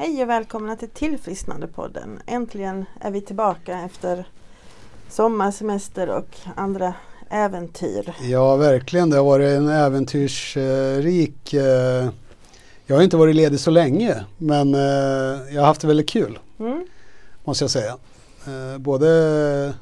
Hej och välkomna till Tillfrisknandepodden. Äntligen är vi tillbaka efter sommarsemester och andra äventyr. Ja, verkligen. Det har varit en äventyrsrik... Eh, jag har inte varit ledig så länge, men eh, jag har haft det väldigt kul. Mm. Måste jag säga. Eh, både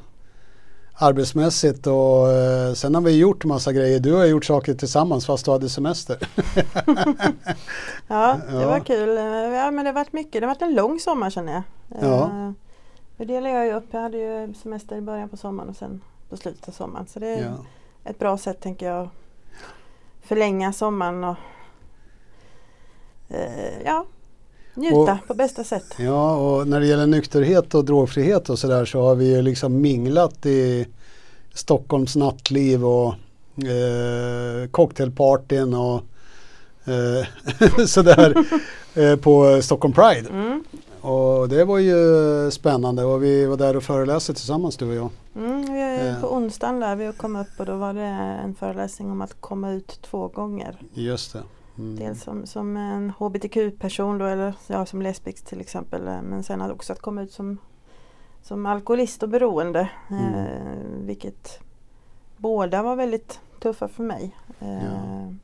arbetsmässigt och eh, sen har vi gjort massa grejer. Du har gjort saker tillsammans fast du hade semester. ja, det ja. var kul. Ja, men det har varit mycket. Det har varit en lång sommar känner jag. Ja. Uh, det delade jag ju upp. Jag hade ju semester i början på sommaren och sen på slutet av sommaren. Så det är ja. ett bra sätt tänker jag att förlänga sommaren och uh, ja, Njuta och, på bästa sätt. Ja, och när det gäller nykterhet och drogfrihet och sådär så har vi ju liksom minglat i Stockholms nattliv och eh, cocktailpartyn och eh, sådär eh, på Stockholm Pride. Mm. Och det var ju spännande och vi var där och föreläste tillsammans du och jag. Mm, vi, på onsdagen där vi kom upp och då var det en föreläsning om att komma ut två gånger. Just det. Mm. Dels som, som en hbtq-person då eller ja, som lesbisk till exempel. Men sen också att komma ut som, som alkoholist och beroende. Mm. Eh, vilket båda var väldigt tuffa för mig. Eh, ja.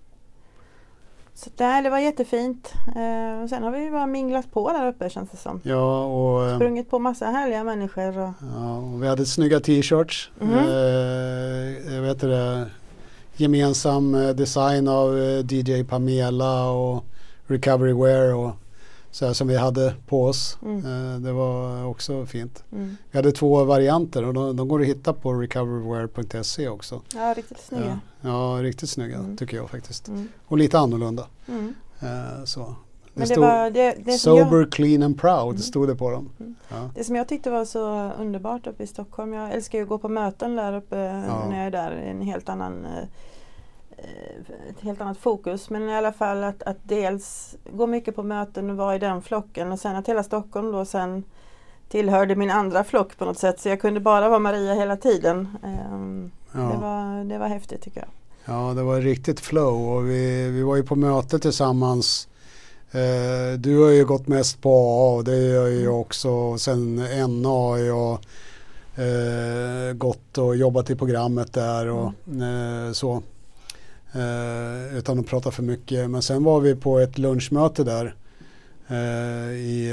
Så där, det var jättefint. Eh, och sen har vi bara minglat på där uppe känns det som. Ja, och, eh, Sprungit på massa härliga människor. Och, ja, och vi hade snygga t-shirts. Mm. Eh, jag vet det, gemensam eh, design av eh, DJ Pamela och Recovery Wear och så här som vi hade på oss. Mm. Eh, det var också fint. Mm. Vi hade två varianter och de, de går att hitta på recoverywear.se också. Ja, riktigt snygga. Ja, ja riktigt snygga mm. tycker jag faktiskt. Mm. Och lite annorlunda. Mm. så. Det, det stod det, det Sober, jag, clean and proud mm. stod det på dem. Mm. Ja. Det som jag tyckte var så underbart uppe i Stockholm. Jag älskar ju att gå på möten där uppe ja. när jag är där. En helt annan eh, ett helt annat fokus. Men i alla fall att, att dels gå mycket på möten och vara i den flocken och sen att hela Stockholm då sen tillhörde min andra flock på något sätt. Så jag kunde bara vara Maria hela tiden. Um, ja. det, var, det var häftigt tycker jag. Ja, det var riktigt flow och vi, vi var ju på möte tillsammans Eh, du har ju gått mest på AA och det gör jag mm. också. Sen NA har jag eh, gått och jobbat i programmet där och mm. eh, så. Utan att prata för mycket. Men sen var vi på ett lunchmöte där. I,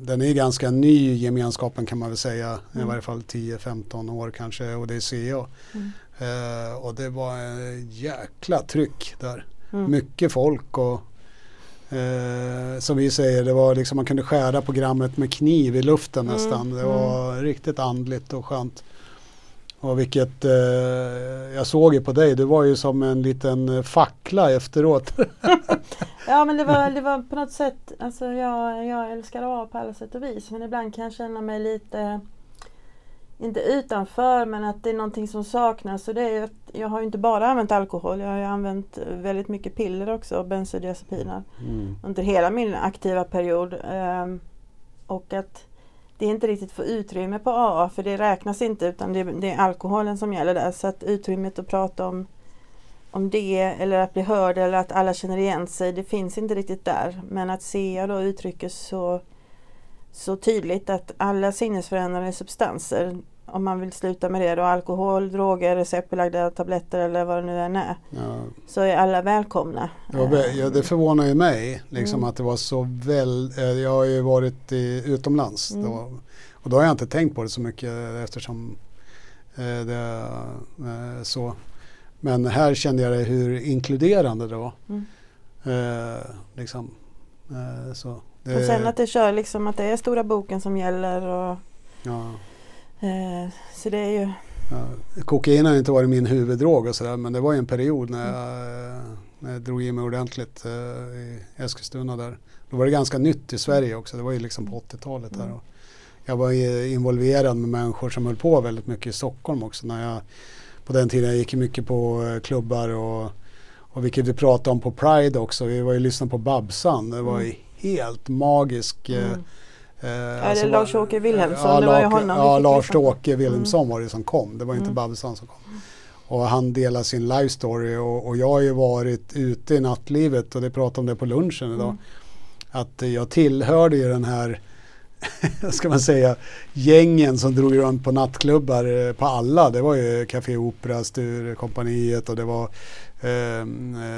den är ganska ny gemenskapen kan man väl säga. Mm. I varje fall 10-15 år kanske och det är CA. Mm. och det var en jäkla tryck där. Mm. Mycket folk och Eh, som vi säger, det var liksom man kunde skära programmet med kniv i luften mm, nästan. Det var mm. riktigt andligt och skönt. Och vilket, eh, jag såg ju på dig, du var ju som en liten fackla efteråt. ja men det var, det var på något sätt, alltså jag, jag älskar A på alla sätt och vis men ibland kan jag känna mig lite inte utanför men att det är någonting som saknas. Och det är att jag har inte bara använt alkohol, jag har använt väldigt mycket piller också, bensodiazepiner. Mm. Under hela min aktiva period. Um, och att det är inte riktigt få utrymme på AA för det räknas inte utan det, det, är alkoholen som gäller där. Så att utrymmet att prata om, om det eller att bli hörd eller att alla känner igen sig, det finns inte riktigt där. Men att SEA då uttrycker så så tydligt att alla sinnesförändrande substanser om man vill sluta med det då, alkohol, droger, receptbelagda tabletter eller vad det nu än är. Ja. Så är alla välkomna. Ja, ja det förvånar ju mig liksom mm. att det var så väl, eh, jag har ju varit i, utomlands mm. då, och då har jag inte tänkt på det så mycket eftersom eh, det är eh, så. Men här kände jag det hur inkluderande det var. Mm. Eh, liksom, eh, så. Det, och sen att det kör liksom att det är stora boken som gäller och ja. Eh, så det är ju... Ja, kokain har inte varit min huvuddrog och sådär men det var ju en period när jag, när jag drog i mig ordentligt eh, i Eskilstuna där. Då var det ganska nytt i Sverige också, det var ju liksom på 80-talet där. Mm. Och jag var involverad med människor som höll på väldigt mycket i Stockholm också. När jag, på den tiden jag gick mycket på eh, klubbar och, och vilket vi pratade om på Pride också. Vi var ju lyssnade på Babsan, det var mm. helt magisk mm Eh, alltså, Lars-Åke Wilhelmsson? Ja, det var ju honom ja Lars-Åke Wilhelmsson mm. var det som kom. Det var inte mm. Babsan som kom. Och han delar sin life story och, och, jag har ju varit ute i nattlivet och det pratade om det på lunchen idag. Mm. att jag tillhörde ju den här ska man säga, gängen som drog runt på nattklubbar eh, på alla. Det var ju Café Opera, Sturecompagniet och det var eh,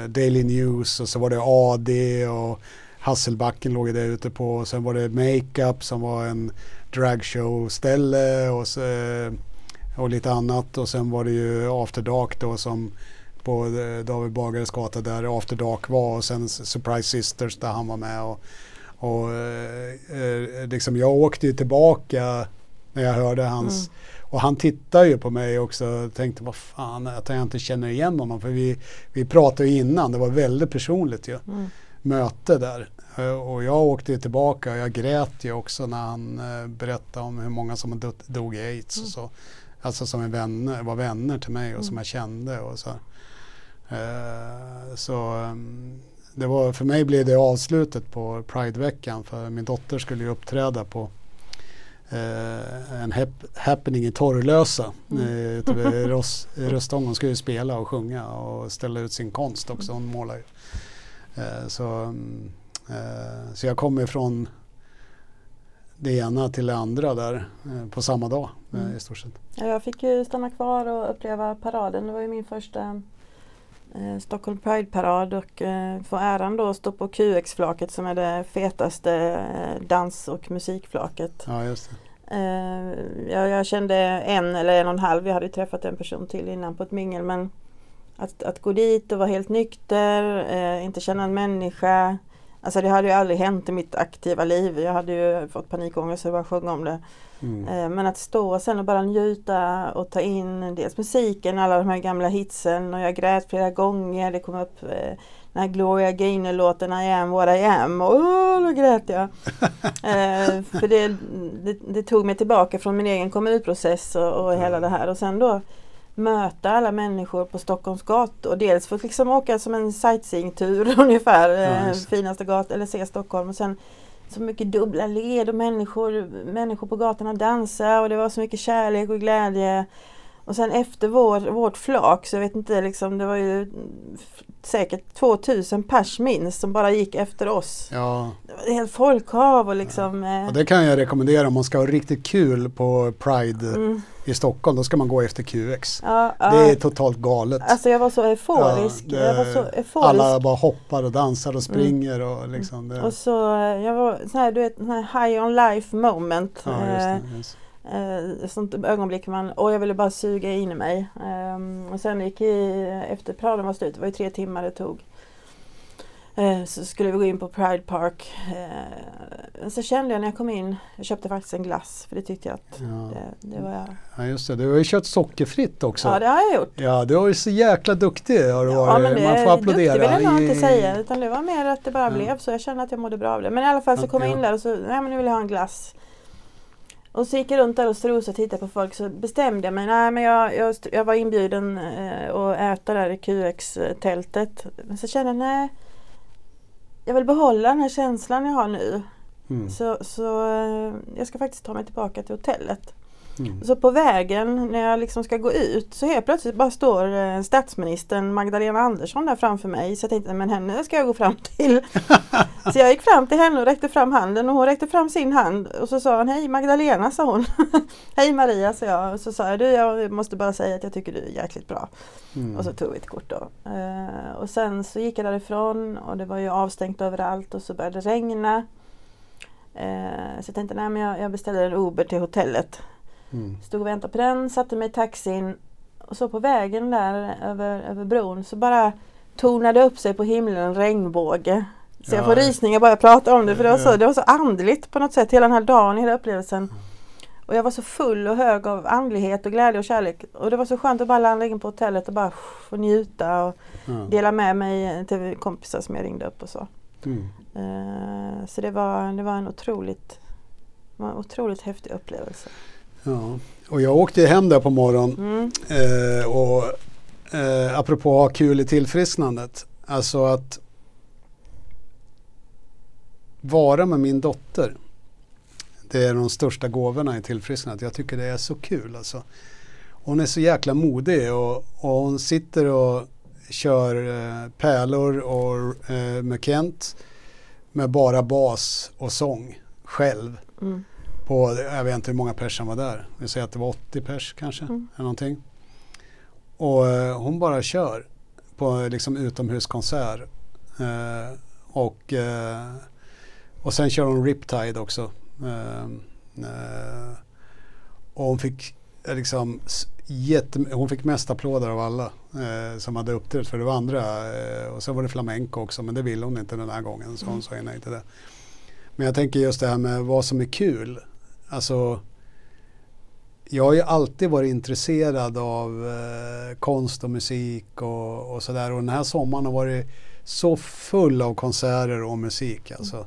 Daily News och så var det AD och Hasselbacken låg det ute på. Sen var det Makeup som var en dragshow-ställe och, så, eh, och lite annat. Och sen var det ju After Dark då som på eh, David Bagares gata där After Dark var och sen Surprise Sisters där han var med. Och, och eh, liksom jag åkte ju tillbaka när jag hörde hans mm. Och han tittade ju på mig också och tänkte vad fan att jag inte känner igen honom. För vi, vi pratade ju innan, det var väldigt personligt ju. Mm. Möte där. Och jag åkte tillbaka och jag grät ju också när han berättade om hur många som dog i aids mm. och så. Alltså som är vänner, var vänner till mig och mm. som jag kände. Och så. Uh, så um, det var, för mig blev det avslutet på Prideveckan för min dotter skulle ju uppträda på uh, en hap happening i Torrlösa mm. vid Röstången. Hon skulle ju spela och sjunga och ställa ut sin konst också. Hon målar ju. Så, um, så jag kommer från det ena till det andra där på samma dag mm. i stort sett. Ja, jag fick ju stanna kvar och uppleva paraden. Det var ju min första eh, Stockholm Pride-parad och eh, få äran då att stå på QX-flaket som är det fetaste eh, dans och musikflaket. Ja, just det. Eh, jag, jag, kände en eller en och en halv, jag hade träffat en person till innan på ett mingel men att, att gå dit och vara helt nykter, eh, inte känna en människa. Alltså det hade ju aldrig hänt i mitt aktiva liv. Jag hade ju fått panikångest och bara sjunga om det. Mm. Eh, men att stå sen och bara njuta och ta in dels musiken, alla de här gamla hitsen och jag grät flera gånger. Det kom upp eh, den här Gloria Gaynor-låten I am what I am och oh, då grät jag. eh, för det, det, det, tog mig tillbaka från min egen kommunprocess och, och hela det här och sen då möta alla människor på Stockholms gator. Dels för att liksom åka som en sightseeingtur ungefär, ja, eh, finaste gatan eller se Stockholm och sen så mycket dubbla led och människor, människor på gatorna dansar och det var så mycket kärlek och glädje. Och sen efter vår, vårt flak så jag vet inte, liksom, det var ju säkert 2000 pers minst som bara gick efter oss. Ja. Det var ett helt folkhav och liksom. Ja. Eh, och det kan jag rekommendera om man ska ha riktigt kul på Pride mm. i Stockholm. Då ska man gå efter QX. Ja, det är totalt galet. Alltså jag var så euforisk. Det, var så euforisk. Alla bara hoppar och dansar och mm. springer mm. och liksom. Det. Och så, eh, jag var så här, du vet, här high on life moment. Ja, just det, eh. Eh, sånt ögonblick man, och jag ville bara suga in i mig. Eh, och sen gick i, efter paraden var slut, det var ju tre timmar det tog. Eh, så skulle vi gå in på Pride Park. Eh, så kände jag när jag kom in, jag köpte faktiskt en glass för det tyckte jag att ja. det, det, var jag. Ja just det, du har ju kört sockerfritt också. Ja det har jag gjort. Ja du har ju så jäkla duktig har du ja, varit. Men det, Man får applådera. Duktig vill jag nog inte säga utan det var mer att det bara ja. blev så. Jag kände att jag mådde bra av det. Men i alla fall så kom jag in där och så, nej men nu vill jag ha en glass. Och så gick jag runt där och strosade och tittade på folk så bestämde jag mig. Nej, men jag, jag, jag var inbjuden eh, att äta där i QX-tältet. Men så kände jag nej, jag vill behålla den här känslan jag har nu. Mm. Så, så eh, jag ska faktiskt ta mig tillbaka till hotellet. Mm. Så på vägen när jag liksom ska gå ut så helt plötsligt bara står eh, statsministern Magdalena Andersson där framför mig. Så jag tänkte, men henne ska jag gå fram till. så jag gick fram till henne och räckte fram handen och hon räckte fram sin hand och så sa hon Hej Magdalena sa hon. Hej Maria sa jag och så sa jag du jag måste bara säga att jag tycker du är jäkligt bra. Mm. Och så tog vi ett kort då. Uh, och sen så gick jag därifrån och det var ju avstängt överallt och så började det regna. Uh, så jag tänkte nej men jag, jag beställer en Uber till hotellet. Mm. Stod och väntade på den, satte mig i taxin och så på vägen där över, över bron så bara tonade upp sig på himlen en regnbåge. Så ja. jag får rysningar bara jag pratar om det för det var, så, det var så andligt på något sätt hela den här dagen, hela upplevelsen. Och jag var så full och hög av andlighet och glädje och kärlek. Och det var så skönt att bara landa in på hotellet och bara få njuta och ja. dela med mig till kompisar som jag ringde upp och så. Mm. Uh, så det var, det var en otroligt, var en otroligt häftig upplevelse. Ja, och jag åkte hem där på morgonen mm. eh, och eh, apropå ha kul i tillfrisknandet. Alltså att vara med min dotter. Det är de största gåvorna i tillfrisknandet. Jag tycker det är så kul alltså. Hon är så jäkla modig och, och hon sitter och kör eh, pärlor och, eh, med Kent med bara bas och sång själv. Mm. På, jag vet inte hur många pers som var där. Vi säger att det var 80 pers kanske. Mm. Eller någonting. Och eh, hon bara kör på liksom utomhuskonsert. Eh, och, eh, och sen kör hon Riptide också. Eh, eh, och hon fick eh, liksom jätte, hon fick mest applåder av alla som hade uppträtt för det var andra. Och sen var det flamenco också men det ville hon inte den här gången så hon Mm. sa nej till det. Men jag tänker just det här med vad som är kul. Alltså jag har ju alltid varit intresserad av eh, konst och musik och, och sådär. Och den här sommaren har varit så full av konserter och musik alltså.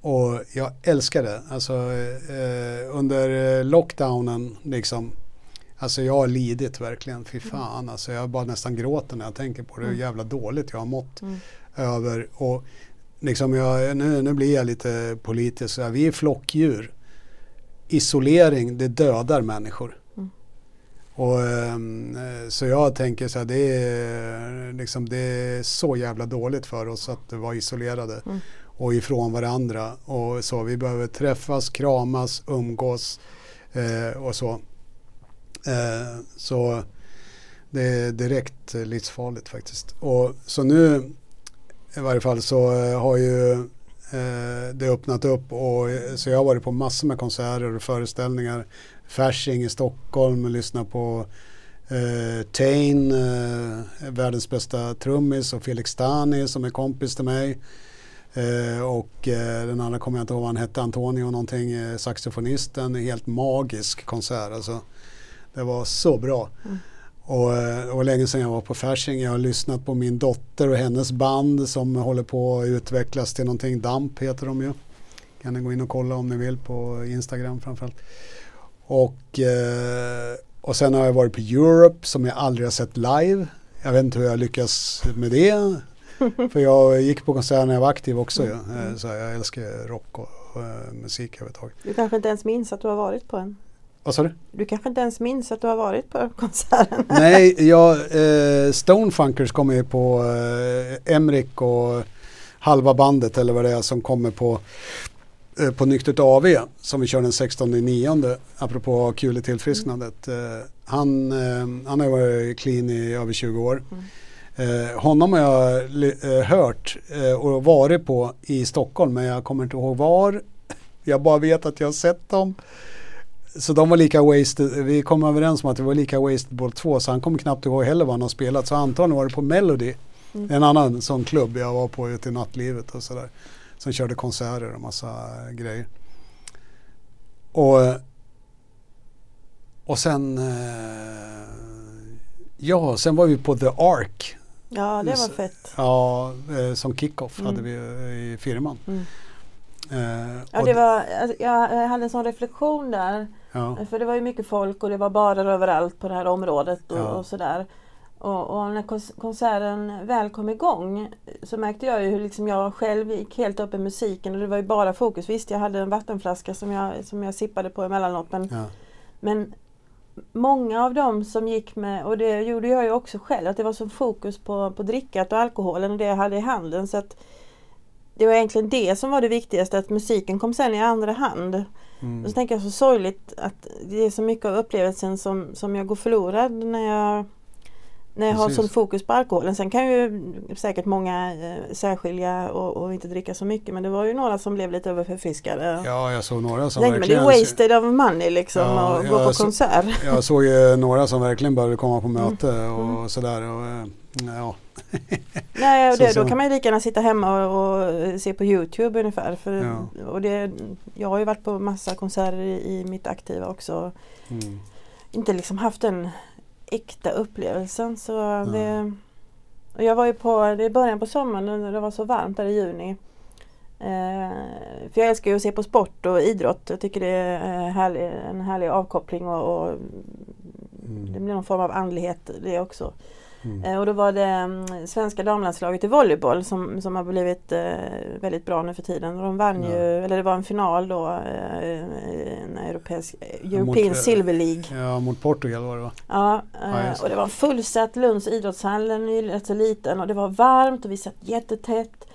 Och jag älskar det. Alltså eh, under eh, lockdownen liksom. Alltså jag har lidit verkligen. Fy fan alltså. Jag bara nästan gråter när jag tänker på det. Hur Mm. jävla dåligt jag har mått Mm. över. Och liksom jag, nu, nu blir jag lite politisk. Så här, vi är flockdjur. Isolering, det dödar människor. Mm. Och, ehm, eh, så jag tänker så här, det är, liksom, det är så jävla dåligt för oss att vara isolerade Mm. och ifrån varandra. Och så, vi behöver träffas, kramas, umgås eh, och så. Eh, så det är direkt livsfarligt faktiskt. Och, så nu i varje fall så eh, har ju Eh, det det öppnat upp och eh, så jag har varit på massor med konserter och föreställningar. Fasching i Stockholm och lyssnat på eh, Tain, eh, världens bästa trummis och Felix Stani som är kompis till mig. Eh, och eh, den andra kommer jag inte ihåg vad han hette, Antonio någonting, eh, saxofonisten. Helt magisk konsert alltså. Det var så bra. Mm. Och eh, var länge sedan jag var på Fasching. Jag har lyssnat på min dotter och hennes band som håller på att utvecklas till någonting. Damp heter de ju. Kan ni gå in och kolla om ni vill på Instagram framförallt. Och, eh, och sen har jag varit på Europe som jag aldrig har sett live. Jag vet inte hur jag lyckas med det. För jag gick på konserter när jag var aktiv också. Eh, Så jag älskar rock och, och musik överhuvudtaget. Du kanske inte ens minns att du har varit på en? Vad sa du? Du kanske inte ens minns att du har varit på konserten? Nej, jag, eh, Stonefunkers kommer ju på eh, Emrik och halva bandet eller vad det är som kommer på, eh, på Nyktert AV som vi kör den 16 9 apropå kul i tillfrisknandet. Eh, han, eh, han har varit clean i över 20 år. Mm. Eh, honom har jag eh, hört eh, och varit på i Stockholm men jag kommer inte ihåg var. Jag bara vet att jag har sett dem. Så de var lika wasted, vi kom överens om att vi var lika wasted båda två så han kommer knappt ihåg heller vad han har spelat. Så antagligen var det på Melody, Mm. en annan sån klubb jag var på ute i nattlivet och sådär. Som körde konserter och massa grejer. Och, och sen, eh, ja sen var vi på The Ark. Ja, det var fett. Ja, eh, som kickoff Mm. hade vi eh, i firman. Mm. Eh, Ja, det var, jag hade en sån reflektion där. Ja, För det var ju mycket folk och det var barer överallt på det här området och, Ja. och sådär. Och, och när kons- konserten väl kom igång så märkte jag ju hur liksom jag själv gick helt upp i musiken och det var ju bara fokus. Visst, jag hade en vattenflaska som jag, som jag sippade på emellanåt men, ja, men många av dem som gick med, och det gjorde jag ju också själv, att det var som fokus på, på drickat och alkoholen och det jag hade i handen. Så att det var egentligen det som var det viktigaste, att musiken kom sen i andra hand mm, Och så tänker jag så sorgligt att det är så mycket av upplevelsen som, som jag går förlorad när jag, när jag har Precis. sån fokus på alkoholen. Sen kan ju säkert många eh, särskilja och, och inte dricka så mycket men det var ju några som blev lite överförfriskade. ja, jag såg några som tänker, men det är verkligen wasted of money liksom Ja, att ja, gå på så- konsert. Jag såg ju några som verkligen började komma på möte och Mm. sådär. Och, eh, ja. Nej, och det, då kan man ju lika gärna sitta hemma och, och se på Youtube ungefär. För, Ja. och det, jag har ju varit på massa konserter i, i mitt aktiva också. Mm. Inte liksom haft den äkta upplevelsen. Så det, och jag var ju på, det är början på sommaren när det var så varmt där i juni. Eh, för jag älskar ju att se på sport och idrott. Jag tycker det är härlig, en härlig avkoppling och, och Mm. det blir någon form av andlighet det också. Mm. Eh, Och då var det mm, svenska damlandslaget i volleyboll som, som har blivit eh, väldigt bra nu för tiden. Och de vann Ja. ju, eller det var en final då, eh, en europeisk, Mot, European eh, Silver League. Ja, mot Portugal var det va? Ja, Ja, eh, det. och det var fullsatt Lunds idrottshall, den är ju rätt så liten och det var varmt och vi satt jättetätt.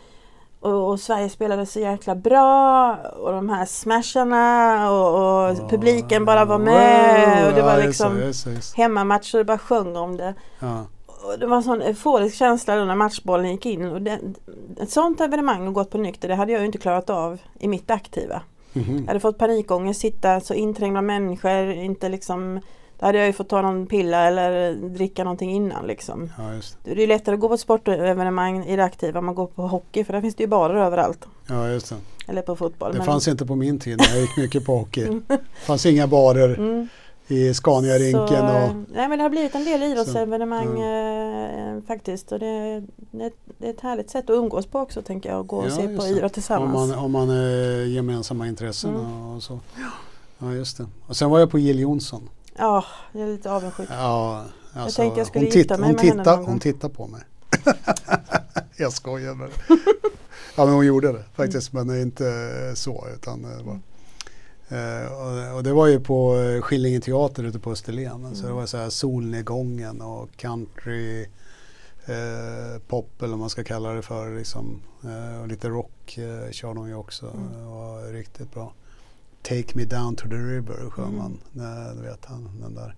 och, och Sverige spelade så jäkla bra och de här smasharna och, och publiken bara var med. Och det var liksom just, just, just. hemmamatch och bara sjöng om det. Ja. Det var en sån euforisk känsla då när matchbollen gick in. Och det, ett sånt evenemang och gått på nykter det hade jag ju inte klarat av i mitt aktiva. Mhm. Jag hade fått panikångest, sitta så inträngd bland människor, inte liksom Då hade jag ju fått ta någon pilla eller dricka någonting innan liksom. Ja, just, Det är lättare att gå på ett sportevenemang i det aktiva än man går på hockey för där finns det ju barer överallt. ja, just det. Eller på fotboll. Det men- fanns inte på min tid när jag gick mycket på hockey. Det fanns inga barer Mm. I Scania-rinken. Och, eh, nej men det har blivit en del idrottsevenemang Så, eh, faktiskt och det, det, det är ett härligt sätt att umgås på också tänker jag. och Gå och Ja, se på det. idrott om tillsammans. man, om man är gemensamma intressen Mm. och så. Ja, just det. Och sen var jag på Jill Johnson. Ja, jag är lite avundsjuk. Ja, alltså, tänkte jag skulle gifta mig hon, med henne någon hon tittar på mig. jag skojar med Ja men hon gjorde det faktiskt men inte så utan det var Eh, och, det var ju på eh, Skillinge teater ute på Österlen. Så det Mm. var så här solnedgången och country eh, pop eller vad man ska kalla det för. Liksom. Eh, och lite rock eh, körde hon ju också. Mm. Var riktigt bra. Take me down to the river sjöng Mm. man. Eh, du vet han den där.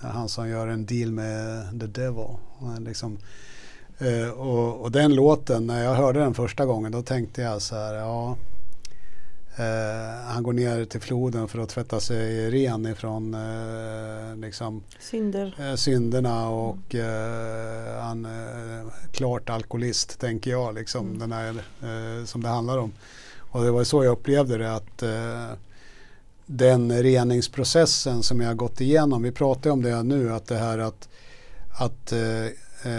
Han som gör en deal med the devil. Liksom, och, och den låten, när jag hörde den första gången då tänkte jag så här, ja Eh, han går ner till floden för att tvätta sig ren ifrån eh, liksom, Synder. eh, synderna och han är klart alkoholist tänker jag liksom Mm. den här som det handlar om. Och det var så jag upplevde det att den reningsprocessen som jag har gått igenom, vi pratar om det nu, att det här att, att,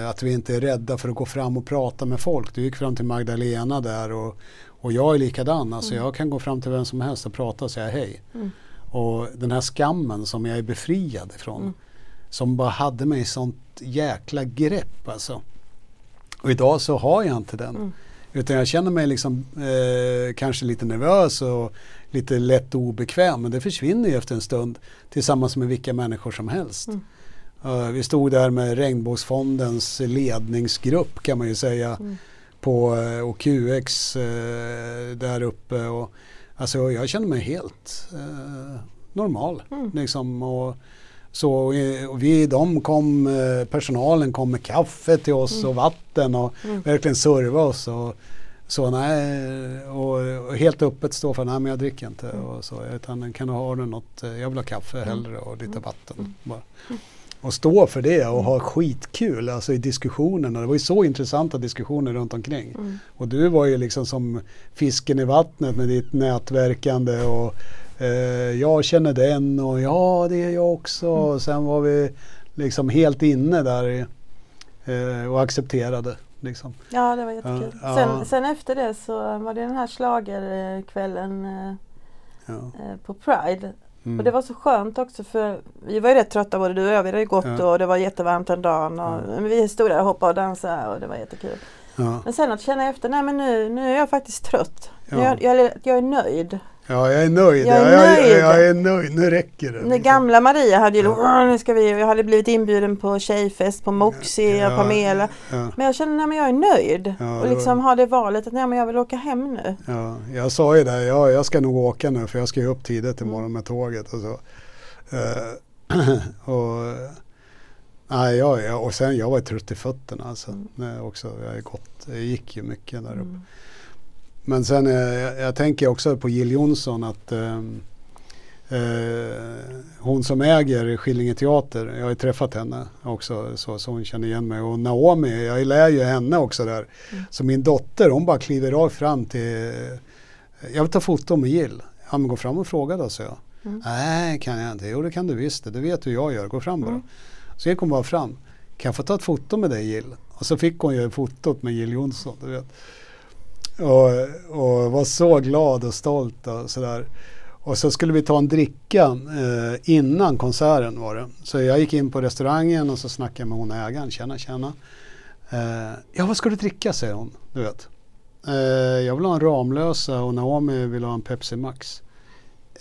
att vi inte är rädda för att gå fram och prata med folk. Du gick fram till Magdalena där och, och jag är likadan. Alltså Mm. jag kan gå fram till vem som helst och prata och säga hej. Mm. Och den här skammen som jag är befriad ifrån. Mm. Som bara hade mig i sånt jäkla grepp alltså. Och idag så har jag inte den. Mm. Utan jag känner mig liksom eh, kanske lite nervös och lite lätt obekväm. Men det försvinner ju efter en stund tillsammans med vilka människor som helst. Mm. Eh, vi stod där med Regnbågsfondens ledningsgrupp kan man ju säga. Mm. På, eh, och QX eh, där uppe. Och, alltså jag känner mig helt eh, normal. Mm. Liksom, och, så och, vi, de kom, personalen kom med kaffe till oss Mm. och vatten och Mm. verkligen serva oss. Och, så nej, och, och helt öppet stå för nej men jag dricker inte. Mm. Och så, utan kan du ha något, jag vill ha kaffe Mm. hellre och lite Mm. vatten. Bara. Och stå för det och ha skitkul alltså i diskussionerna. Det var ju så intressanta diskussioner runt omkring. Mm. Och du var ju liksom som fisken i vattnet med ditt nätverkande och eh, jag känner den och ja det är jag också. Mm. Och sen var vi liksom helt inne där eh, och accepterade. Liksom. Ja, det var jättekul. Ja, ja. Sen, sen efter det så var det den här schlagerkvällen eh, Ja. eh, på Pride. Mm. Och det var så skönt också för vi var ju rätt trötta både du och jag. Vi hade gått Ja. och det var jättevarmt en dag. Och, men vi stod där och hoppade och dansade och det var jättekul. ja. Men sen att känna efter, nej men nu, nu är jag faktiskt trött. Ja. Jag, jag, jag är nöjd. Ja, jag är nöjd. Jag är jag, Jag, nöjd. jag är nöjd. Nu räcker det. Den gamla Maria hade ju, Ja. "Åh, nu ska vi, jag hade blivit inbjuden på tjejfest på Moxie Ja, och Pamela. Ja, Men jag känner, nej men jag är nöjd. Och liksom var- ha det valet att nej men jag vill åka hem nu. ja. Jag sa ju det, ja, jag ska nog åka nu för jag ska ju upp tidigt Mm. imorgon med tåget och så. Eh, och, nej, jag, jag, och sen jag var trött i fötterna alltså. Mm. Nej, också, jag, gått, jag gick ju mycket där uppe. Mm. Men sen eh, jag, jag tänker också på Jill Johnson att ehm, eh, hon som äger Skillinge Teater, jag har ju träffat henne också så, så hon känner igen mig. Och Naomi, jag lär ju henne också där. Mm. Så min dotter hon bara kliver rakt fram till, jag vill ta foto med Jill. Ja men gå fram och fråga då, så jag. Mm. Nej kan jag inte, jo det kan du visst, det vet hur jag gör, gå fram bara. Mm. Så gick hon bara fram, kan jag få ta ett foto med dig Jill? Och så fick hon ju fotot med Jill Johnson, du vet. Och, och var så glad och stolt och sådär. Och så skulle vi ta en dricka eh, innan konserten var det. Så jag gick in på restaurangen och så snackade jag med hon ägaren, tjena tjena. Eh, ja vad ska du dricka säger hon, du vet. Eh, jag vill ha en Ramlösa och Naomi vill ha en Pepsi Max.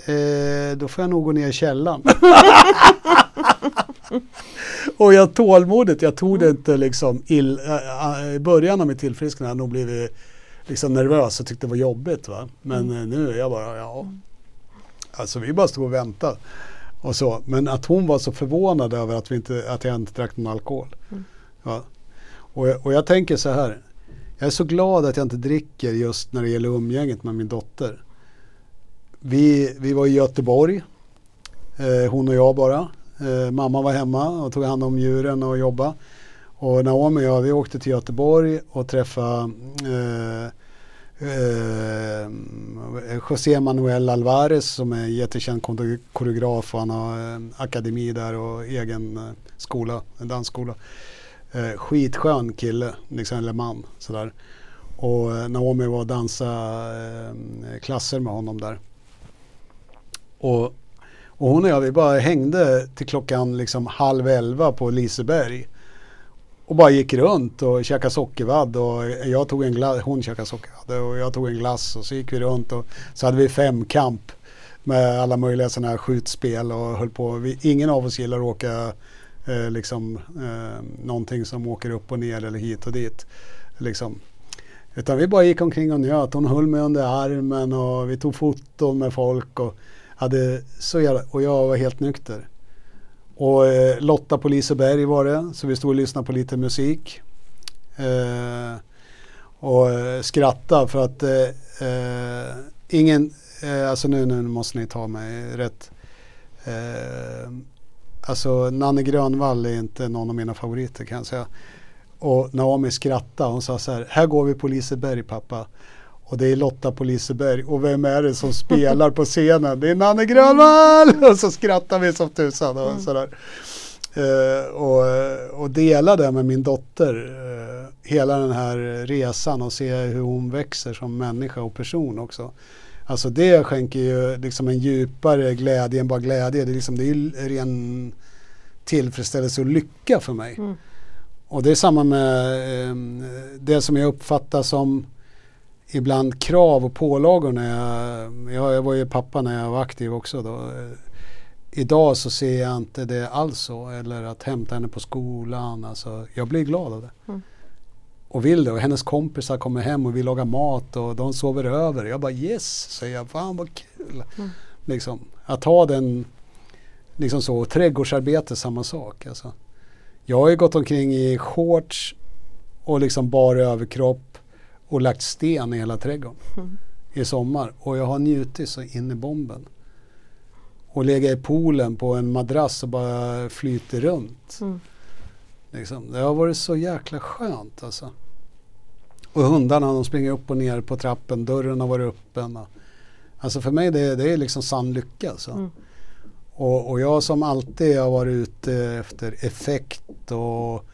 Eh, då får jag nog gå ner i källaren. och jag tålmodigt, jag tog det inte liksom ill, äh, i början av mitt tillfrisknande hade jag nog blivit liksom nervös och tyckte det var jobbigt. Va? Men mm. nu är jag bara, ja. Alltså vi bara stod och väntade. Och så. Men att hon var så förvånad över att, vi inte, att jag inte drack någon alkohol. Mm. Ja. Och, och jag tänker så här. Jag är så glad att jag inte dricker just när det gäller umgänget med min dotter. Vi, vi var i Göteborg, eh, hon och jag bara. Eh, mamma var hemma och tog hand om djuren och jobbade. Och Naomi och jag, vi åkte till Göteborg och träffade eh, eh, José Manuel Alvarez som är jättekänd koreograf och han har eh, akademi där och egen eh, skola, en dansskola. Eh, skitskön kille, liksom, eller man. Sådär. Och eh, Naomi var och dansade eh, klasser med honom där. Och, och hon och jag vi bara hängde till klockan liksom halv elva på Liseberg. Och bara gick runt och käkade sockervadd och jag tog en glass, hon käkade sockervadd och jag tog en glass och så gick vi runt och så hade vi femkamp med alla möjliga sådana här skjutspel och höll på. Vi, ingen av oss gillar att åka eh, liksom eh, någonting som åker upp och ner eller hit och dit. Liksom. Utan vi bara gick omkring och njöt. Hon höll mig under armen och vi tog foton med folk och hade så jävla, och jag var helt nykter. Och eh, Lotta på Liseberg var det, så vi stod och lyssnade på lite musik. Eh, och eh, skrattade för att eh, eh, ingen, eh, alltså nu, nu måste ni ta mig rätt. Eh, alltså Nanne Grönvall är inte någon av mina favoriter kan jag säga. Och Naomi skrattade, hon sa så här, här går vi på Liseberg pappa. Och det är Lotta på Liseberg. Och vem är det som spelar på scenen? Det är Nanne Grönvall! Och så skrattar vi som tusan. Och, mm. sådär. Uh, och, och dela det med min dotter. Uh, hela den här resan och se hur hon växer som människa och person också. Alltså det skänker ju liksom en djupare glädje än bara glädje. Det är, liksom, det är ren tillfredsställelse och lycka för mig. Mm. Och det är samma med eh, det som jag uppfattar som ibland krav och pålagor när jag, jag, var ju pappa när jag var aktiv också då. Idag så ser jag inte det alls så eller att hämta henne på skolan. Alltså, jag blir glad av det. Mm. Och vill det och hennes kompisar kommer hem och vill laga mat och de sover över. Jag bara yes, säger jag. Fan vad kul. Mm. Liksom, att ha den, liksom så. Trädgårdsarbete samma sak. Alltså. Jag har ju gått omkring i shorts och liksom bara överkropp och lagt sten i hela trädgården mm. i sommar. Och jag har njutit så in i bomben. Och legat i poolen på en madrass och bara flyter runt. Mm. Liksom. Det har varit så jäkla skönt alltså. Och hundarna de springer upp och ner på trappen, dörren har varit öppen. Alltså för mig det, det är liksom sann lycka. Alltså. Mm. Och, och, jag som alltid har varit ute efter effekt och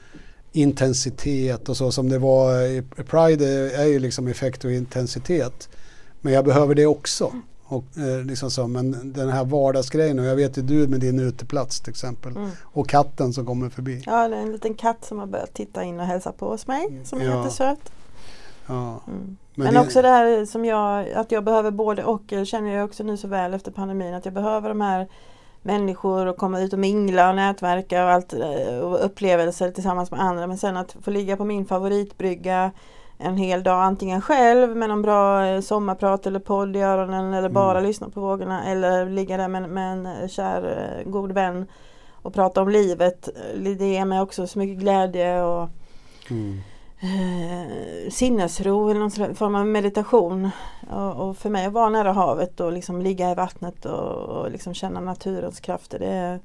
intensitet och så som det var i Pride är ju liksom effekt och intensitet. Men jag behöver det också. Och, eh, liksom så, men den här vardagsgrejen och jag vet ju du med din uteplats till exempel. Mm. Och katten som kommer förbi. Ja, det är en liten katt som har börjat titta in och hälsa på hos mig som är ja. jättesöt. Ja. Mm. Men, men det... också det här som jag, att jag behöver både och, känner jag också nu så väl efter pandemin, att jag behöver de här människor och komma ut och mingla och nätverka och, allt, eh, och upplevelser tillsammans med andra. Men sen att få ligga på min favoritbrygga en hel dag antingen själv med någon bra eh, sommarprat eller podd i öronen eller bara mm. lyssna på vågorna eller ligga där med, med en eh, kär god vän och prata om livet. Det ger mig också så mycket glädje och mm eh, sinnesro eller någon form av meditation. Och, och, för mig att vara nära havet och liksom ligga i vattnet och, och liksom känna naturens krafter det,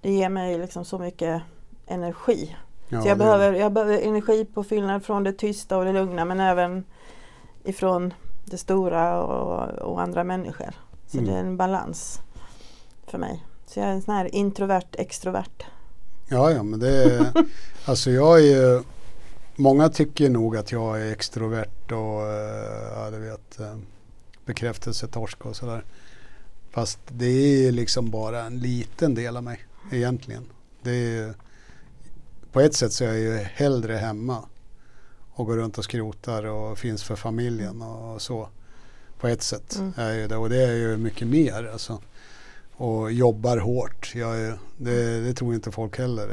det ger mig liksom så mycket energi. Ja, så jag, det... behöver, jag behöver energipåfyllnad från det tysta och det lugna men även ifrån det stora och, och andra människor. Så mm. det är en balans för mig. Så jag är en sån här introvert extrovert. Ja, ja men det är, alltså jag är ju Många tycker nog att jag är extrovert och eh, ja, du vet, eh, bekräftelsetorsk och sådär. Fast det är liksom bara en liten del av mig egentligen. Det är, på ett sätt så är jag ju hellre hemma och går runt och skrotar och finns för familjen och så. På ett sätt mm. är ju det och det är ju mycket mer alltså. Och jobbar hårt. Jag, det, det tror inte folk heller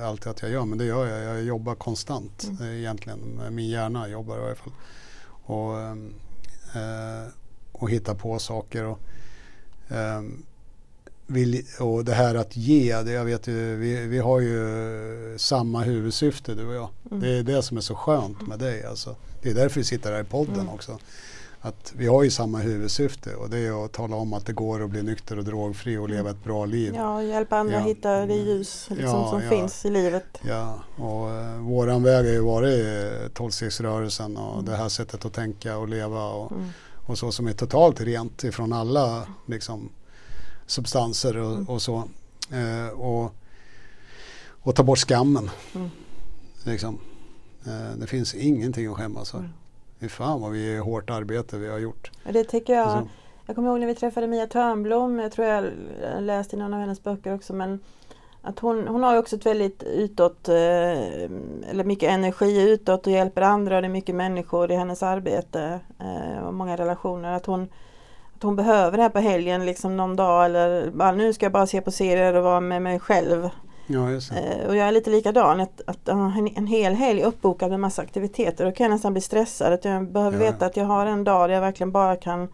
eh, alltid att jag gör men det gör jag. Jag jobbar konstant Mm. eh, egentligen. Min hjärna jobbar i varje fall. Och, eh, och hittar på saker. Och, ehm, vill, och det här att ge, det jag vet ju, vi, vi har ju samma huvudsyfte du och jag. Mm. Det är det som är så skönt med dig. Alltså. Det är därför vi sitter här i podden Mm. också. Att vi har ju samma huvudsyfte och det är att tala om att det går att bli nykter och drogfri och leva ett bra liv. Ja, hjälpa andra Ja. att hitta det ljus liksom, Ja, som ja. finns i livet. Ja, och eh, våran väg har ju varit tolvstegsrörelsen och Mm. det här sättet att tänka och leva och, Mm. och så som är totalt rent ifrån alla liksom, substanser och, Mm. och så. Eh, och, och ta bort skammen. Mm. Liksom. Eh, det finns ingenting att skämmas för. Fy fan vad vi är hårt arbete vi har gjort. Och det tycker jag, Alltså, jag kommer ihåg när vi träffade Mia Törnblom, jag tror jag läste i någon av hennes böcker också, men att hon, hon har ju också ett väldigt utåt, eh, eller mycket energi utåt och hjälper andra det är mycket människor i hennes arbete eh, och många relationer. Att hon, att hon behöver det här på helgen liksom någon dag eller bara, nu ska jag bara se på serier och vara med mig själv. Ja. Eh, och jag är lite likadan, att, att en, en hel helg uppbokad med massa aktiviteter. Då kan jag nästan bli stressad. Att jag behöver Ja. veta att jag har en dag där jag verkligen bara kan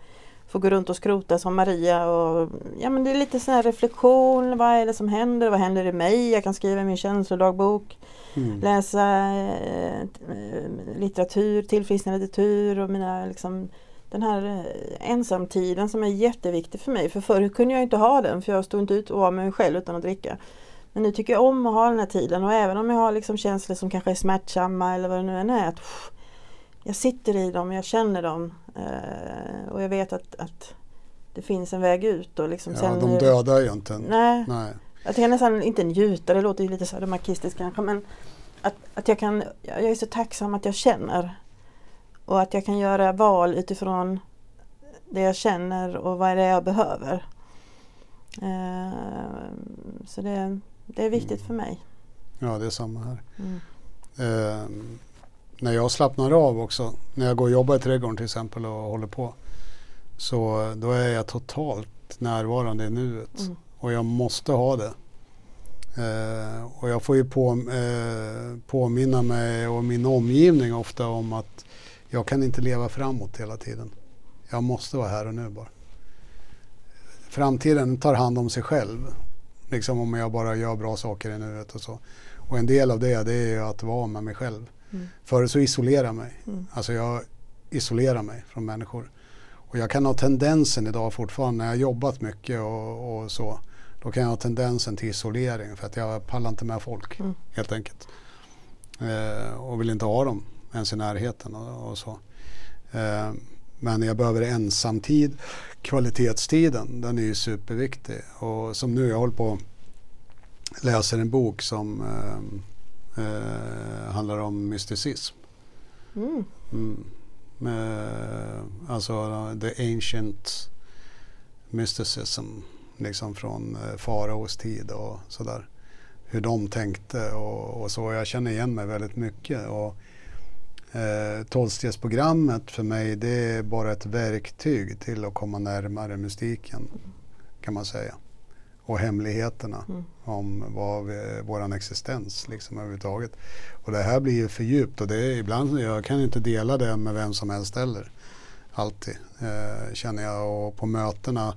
få gå runt och skrota som Maria. Och, ja, men det är lite sån här reflektion. Vad är det som händer? Vad händer i mig? Jag kan skriva min känslodagbok. Mm. Läsa eh, eh, litteratur, tillfrisknande litteratur och mina liksom den här ensamtiden som är jätteviktig för mig. För förr kunde jag inte ha den för jag stod inte ut och med mig själv utan att dricka. Men nu tycker jag om att ha den här tiden och även om jag har liksom känslor som kanske är smärtsamma eller vad det nu än är. Att, pff, jag sitter i dem, jag känner dem eh, och jag vet att, att det finns en väg ut. Och liksom Ja, sen, de dödar ju inte. Nej, Nej. jag kan nästan inte njuta, det låter ju lite sadomasochistiskt kanske men att, att jag kan, jag är så tacksam att jag känner och att jag kan göra val utifrån det jag känner och vad det är jag behöver. Eh, så det, det är viktigt för mig. Ja, det är samma här. Mm. Eh, när jag slappnar av också, när jag går och jobbar i trädgården till exempel och håller på. Så då är jag totalt närvarande i nuet. Mm. Och jag måste ha det. Eh, och jag får ju på, eh, påminna mig och min omgivning ofta om att jag kan inte leva framåt hela tiden. Jag måste vara här och nu bara. Framtiden tar hand om sig själv. Liksom om jag bara gör bra saker i nuet och så. Och en del av det, det är ju att vara med mig själv. Mm. Förut så isolerar jag mig. Mm. Alltså jag isolerar mig från människor. Och jag kan ha tendensen idag fortfarande när jag jobbat mycket och, och så. Då kan jag ha tendensen till isolering för att jag pallar inte med folk Mm. helt enkelt. Eh, och vill inte ha dem ens i närheten och, och så. Eh, men jag behöver ensamtid. Kvalitetstiden, den är ju superviktig. Och som nu, jag håller på och läser en bok som eh, eh, handlar om mysticism. Mm. Mm. Med, alltså the ancient mysticism. Liksom från eh, faraos tid och sådär. Hur de tänkte och, och så. Jag känner igen mig väldigt mycket. Och, Tolvstegsprogrammet för mig det är bara ett verktyg till att komma närmare mystiken. Kan man säga. Och hemligheterna Mm. om vad vi, våran existens liksom överhuvudtaget. Och det här blir ju för djupt och det är ibland, jag kan inte dela det med vem som helst heller. Alltid eh, känner jag och på mötena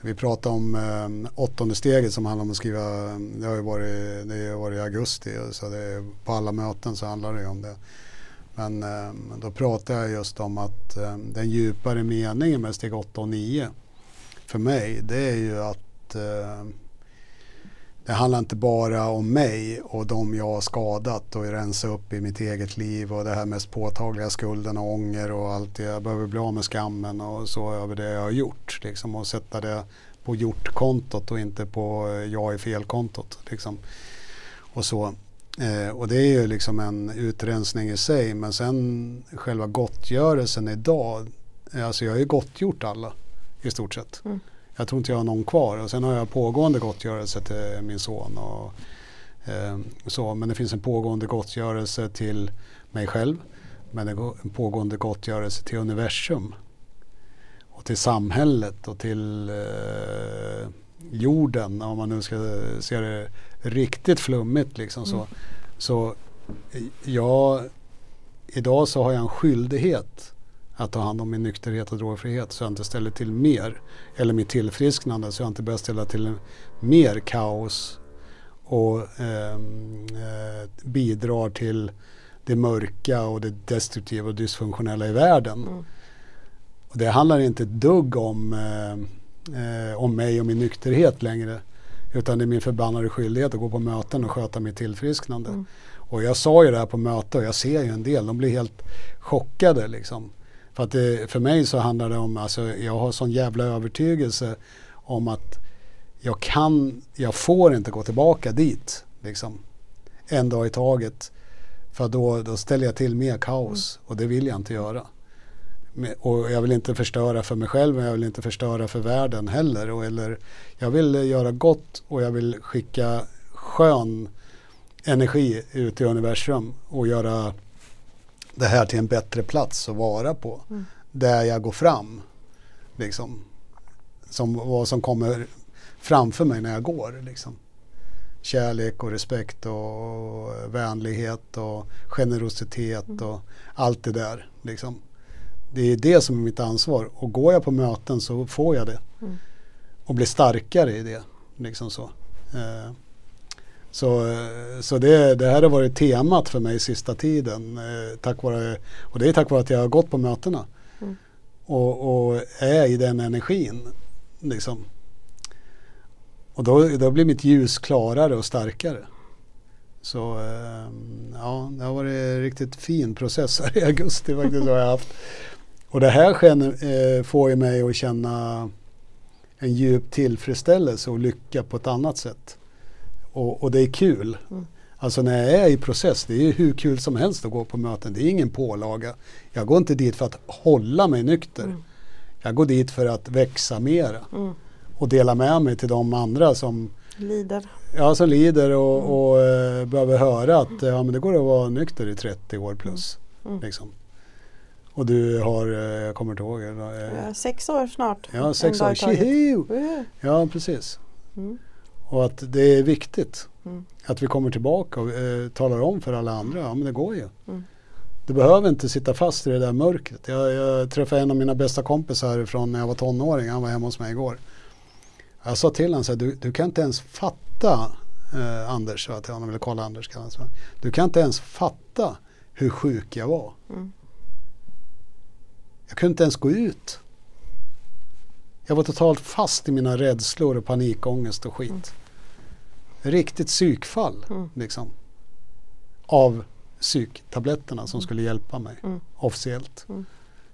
vi pratar om eh, åttonde steget som handlar om att skriva, det har ju varit, det har varit i augusti så det på alla möten så handlar det ju om det. Men eh, då pratar jag just om att eh, den djupare meningen med steg 8 och 9 för mig det är ju att eh, det handlar inte bara om mig och de jag har skadat och rensa upp i mitt eget liv och det här mest påtagliga skulden och ånger och allt det. Jag behöver bli av med skammen och så över det jag har gjort. Liksom, och sätta det på gjort-kontot och inte på eh, jag är fel-kontot. Liksom. Och så. Eh, och det är ju liksom en utrensning i sig men sen själva gottgörelsen idag. eh, Alltså jag har ju gottgjort alla i stort sett. Mm. Jag tror inte jag har någon kvar och sen har jag pågående gottgörelse till min son. Och, eh, så, men det finns en pågående gottgörelse till mig själv. Men en gå- en pågående gottgörelse till universum. Och till samhället och till eh, jorden, om man nu ska se det riktigt flummigt liksom så. Mm. Så jag, idag så har jag en skyldighet att ta hand om min nykterhet och drogfrihet så jag inte ställer till mer. Eller mitt tillfrisknande så jag inte börjar ställa till mer kaos och ehm, eh, bidrar till det mörka och det destruktiva och dysfunktionella i världen. Mm. Och det handlar inte ett dugg om, eh, eh, om mig och min nykterhet längre. Utan det är min förbannade skyldighet att gå på möten och sköta mitt tillfrisknande. Mm. Och jag sa ju det här på möte och jag ser ju en del, de blir helt chockade liksom. För att det, för mig så handlar det om, alltså jag har sån jävla övertygelse om att jag kan, jag får inte gå tillbaka dit liksom. En dag i taget. För då, då ställer jag till mer kaos och det vill jag inte göra. Och jag vill inte förstöra för mig själv men jag vill inte förstöra för världen heller. Och eller, jag vill göra gott och jag vill skicka skön energi ut i universum och göra det här till en bättre plats att vara på. Mm. Där jag går fram. Liksom. Som vad som kommer framför mig när jag går. Liksom. Kärlek och respekt och vänlighet och generositet Mm. och allt det där. Liksom. Det är det som är mitt ansvar. Och går jag på möten så får jag det. Mm. Och blir starkare i det. Liksom så. Eh, så, eh, så det, det här har varit temat för mig sista tiden. Eh, tack vare, och det är tack vare att jag har gått på mötena. Mm. Och, och är i den energin. Liksom. Och då, då blir mitt ljus klarare och starkare. Så ja, det har varit en riktigt fin process här i augusti faktiskt har jag haft. Och det här eh, får ju mig att känna en djup tillfredsställelse och lycka på ett annat sätt. Och, och det är kul. Mm. Alltså när jag är i process, det är ju hur kul som helst att gå på möten. Det är ingen pålaga. Jag går inte dit för att hålla mig nykter. Mm. Jag går dit för att växa mera Mm. och dela med mig till de andra som, Lider. ja, som lider och, Mm. och eh, behöver höra att ja, men det går att vara nykter i 30 år plus. Mm. Liksom. Och du har, eh, jag kommer inte ihåg, eh, Ja, sex år snart. ja, sex år. Woho! Ja, precis. Mm. Och att det är viktigt Mm. att vi kommer tillbaka och eh, talar om för alla andra, ja men det går ju. Mm. Du behöver inte sitta fast i det där mörkret. Jag, jag träffade en av mina bästa kompisar från när jag var tonåring, han var hemma hos mig igår. Jag sa till honom så här, du, du kan inte ens fatta, eh, Anders, sa jag till honom, eller Karl Anders. Du kan inte ens fatta hur sjuk jag var. Mm. Jag kunde inte ens gå ut. Jag var totalt fast i mina rädslor och panikångest och skit. Riktigt psykfall Mm. liksom. Av psyktabletterna som skulle hjälpa mig Mm. officiellt. Mm.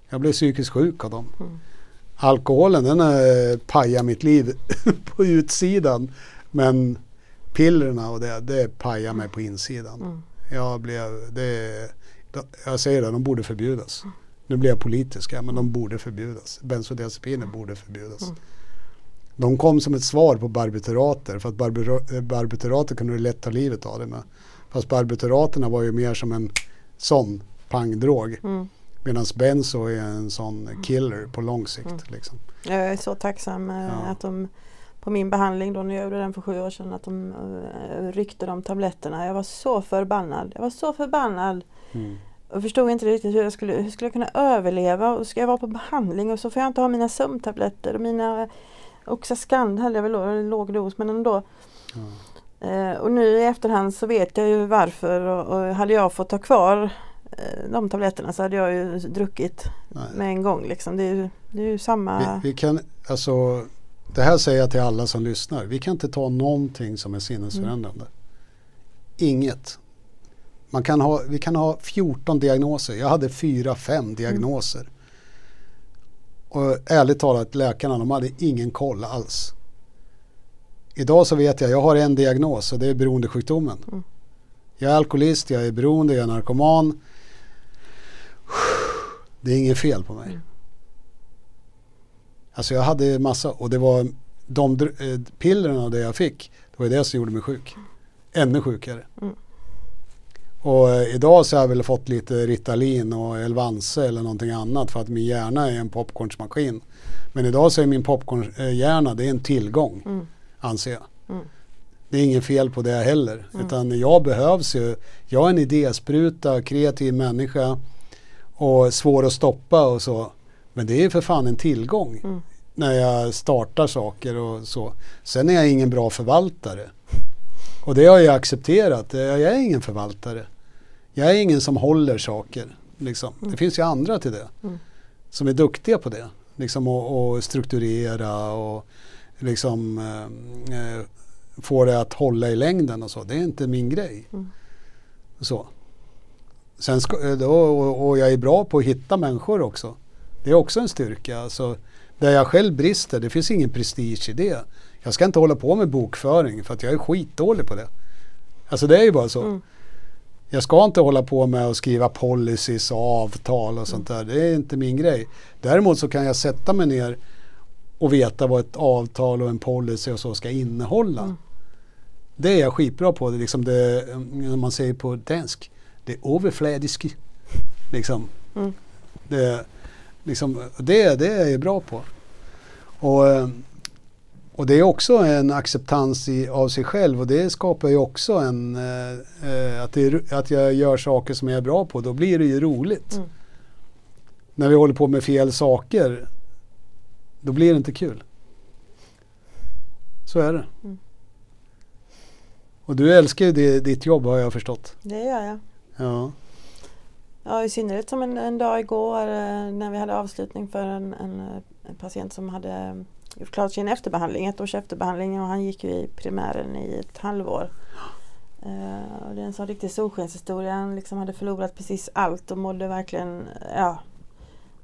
Jag blev psykiskt sjuk av dem. Mm. Alkoholen den har pajat mitt liv på utsidan. Men pillerna och det, det pajar mig på insidan. Mm. Jag blev, det, jag säger det, de borde förbjudas. Nu blir jag politisk här, men de borde förbjudas. Bensodiazepiner borde förbjudas. Mm. De kom som ett svar på barbiturater för att eh, barbiturater kunde du lätt ta livet av det med. Fast barbituraterna var ju mer som en sån pangdrog. Mm. Medan benzo är en sån killer på lång sikt. Mm. Liksom. Jag är så tacksam eh, Ja. att de på min behandling då när jag gjorde den för sju år sedan att de eh, ryckte de tabletterna. Jag var så förbannad. Jag var så förbannad Mm. Och förstod inte riktigt hur jag skulle, hur skulle jag kunna överleva och ska jag vara på behandling och så får jag inte ha mina sömntabletter och mina Oxascan hade jag väl låg dos men ändå. Ja. Eh, och nu i efterhand så vet jag ju varför och, och hade jag fått ha kvar eh, de tabletterna så hade jag ju druckit Nej. med en gång liksom. Det är ju, det är ju samma. Vi, vi kan, alltså, det här säger jag till alla som lyssnar. Vi kan inte ta någonting som är sinnesförändrande. Inget. Man kan ha, vi kan ha 14 diagnoser. Jag hade 4-5 diagnoser. Och ärligt talat, läkarna de hade ingen koll alls. Idag så vet jag, jag har en diagnos och det är beroendesjukdomen. Mm. Jag är alkoholist, jag är beroende, jag är narkoman. Det är inget fel på mig. Mm. Alltså jag hade massa och det var de eh, pillerna det jag fick. Det var det som gjorde mig sjuk. Ännu sjukare. Mm. Och eh, idag så har jag väl fått lite Ritalin och Elvanse eller någonting annat för att min hjärna är en popcornsmaskin. Men idag så är min popcornhjärna det är en tillgång. Mm. anser jag. Mm. Det är inget fel på det heller. Mm. Utan jag behövs ju. Jag är en idéspruta, kreativ människa och svår att stoppa och så. Men det är för fan en tillgång Mm. när jag startar saker och så. Sen är jag ingen bra förvaltare. Och det har jag accepterat. Jag är ingen förvaltare. Jag är ingen som håller saker. Liksom. Mm. Det finns ju andra till det. Mm. Som är duktiga på det. Liksom att strukturera och liksom eh, eh, få det att hålla i längden och så. Det är inte min grej. Mm. Så. Sen ska, eh, då, och, och jag är bra på att hitta människor också. Det är också en styrka. Alltså, där jag själv brister, det finns ingen prestige i det. Jag ska inte hålla på med bokföring för att jag är skitdålig på det. Alltså det är ju bara så. Mm. Jag ska inte hålla på med att skriva policies och avtal och sånt där. Det är inte min grej. Däremot så kan jag sätta mig ner och veta vad ett avtal och en policy och så ska innehålla. Mm. Det är jag skitbra på. Det är liksom det, man säger på dansk, det är överflödisk. Liksom. Mm. Det, liksom, det, det är jag bra på. Och, eh, och det är också en acceptans i, av sig själv och det skapar ju också en, eh, eh, att, det att jag gör saker som jag är bra på. Då blir det ju roligt. Mm. När vi håller på med fel saker, då blir det inte kul. Så är det. Mm. Och du älskar ju det, ditt jobb har jag förstått. Det gör jag. Ja. Ja, i synnerhet som en, en dag igår eh, när vi hade avslutning för en, en, eh, en patient som hade gjort klart sin efterbehandling, ett års efterbehandling och han gick ju i primären i ett halvår. Eh, och det är en sån riktig solskenshistoria. Han liksom hade förlorat precis allt och mådde verkligen, ja,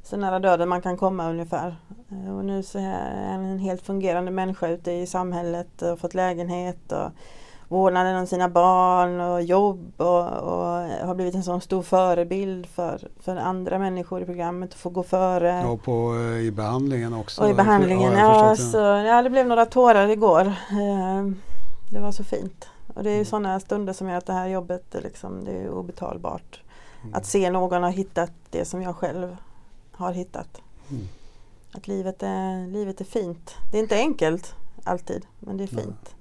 så nära döden man kan komma ungefär. Uh, och nu så är han en helt fungerande människa ute i samhället och fått lägenhet och vårdnaden om sina barn och jobb och, och har blivit en sån stor förebild för, för andra människor i programmet att få gå före. Och på, eh, i behandlingen också. och i behandlingen, ja, förstått, så, ja det blev några tårar igår. Eh, Det var så fint. Och det är Mm. sådana stunder som gör att det här jobbet är liksom, det är obetalbart. Mm. Att se någon ha hittat det som jag själv har hittat. Mm. Att livet är, livet är fint. Det är inte enkelt alltid, men det är fint.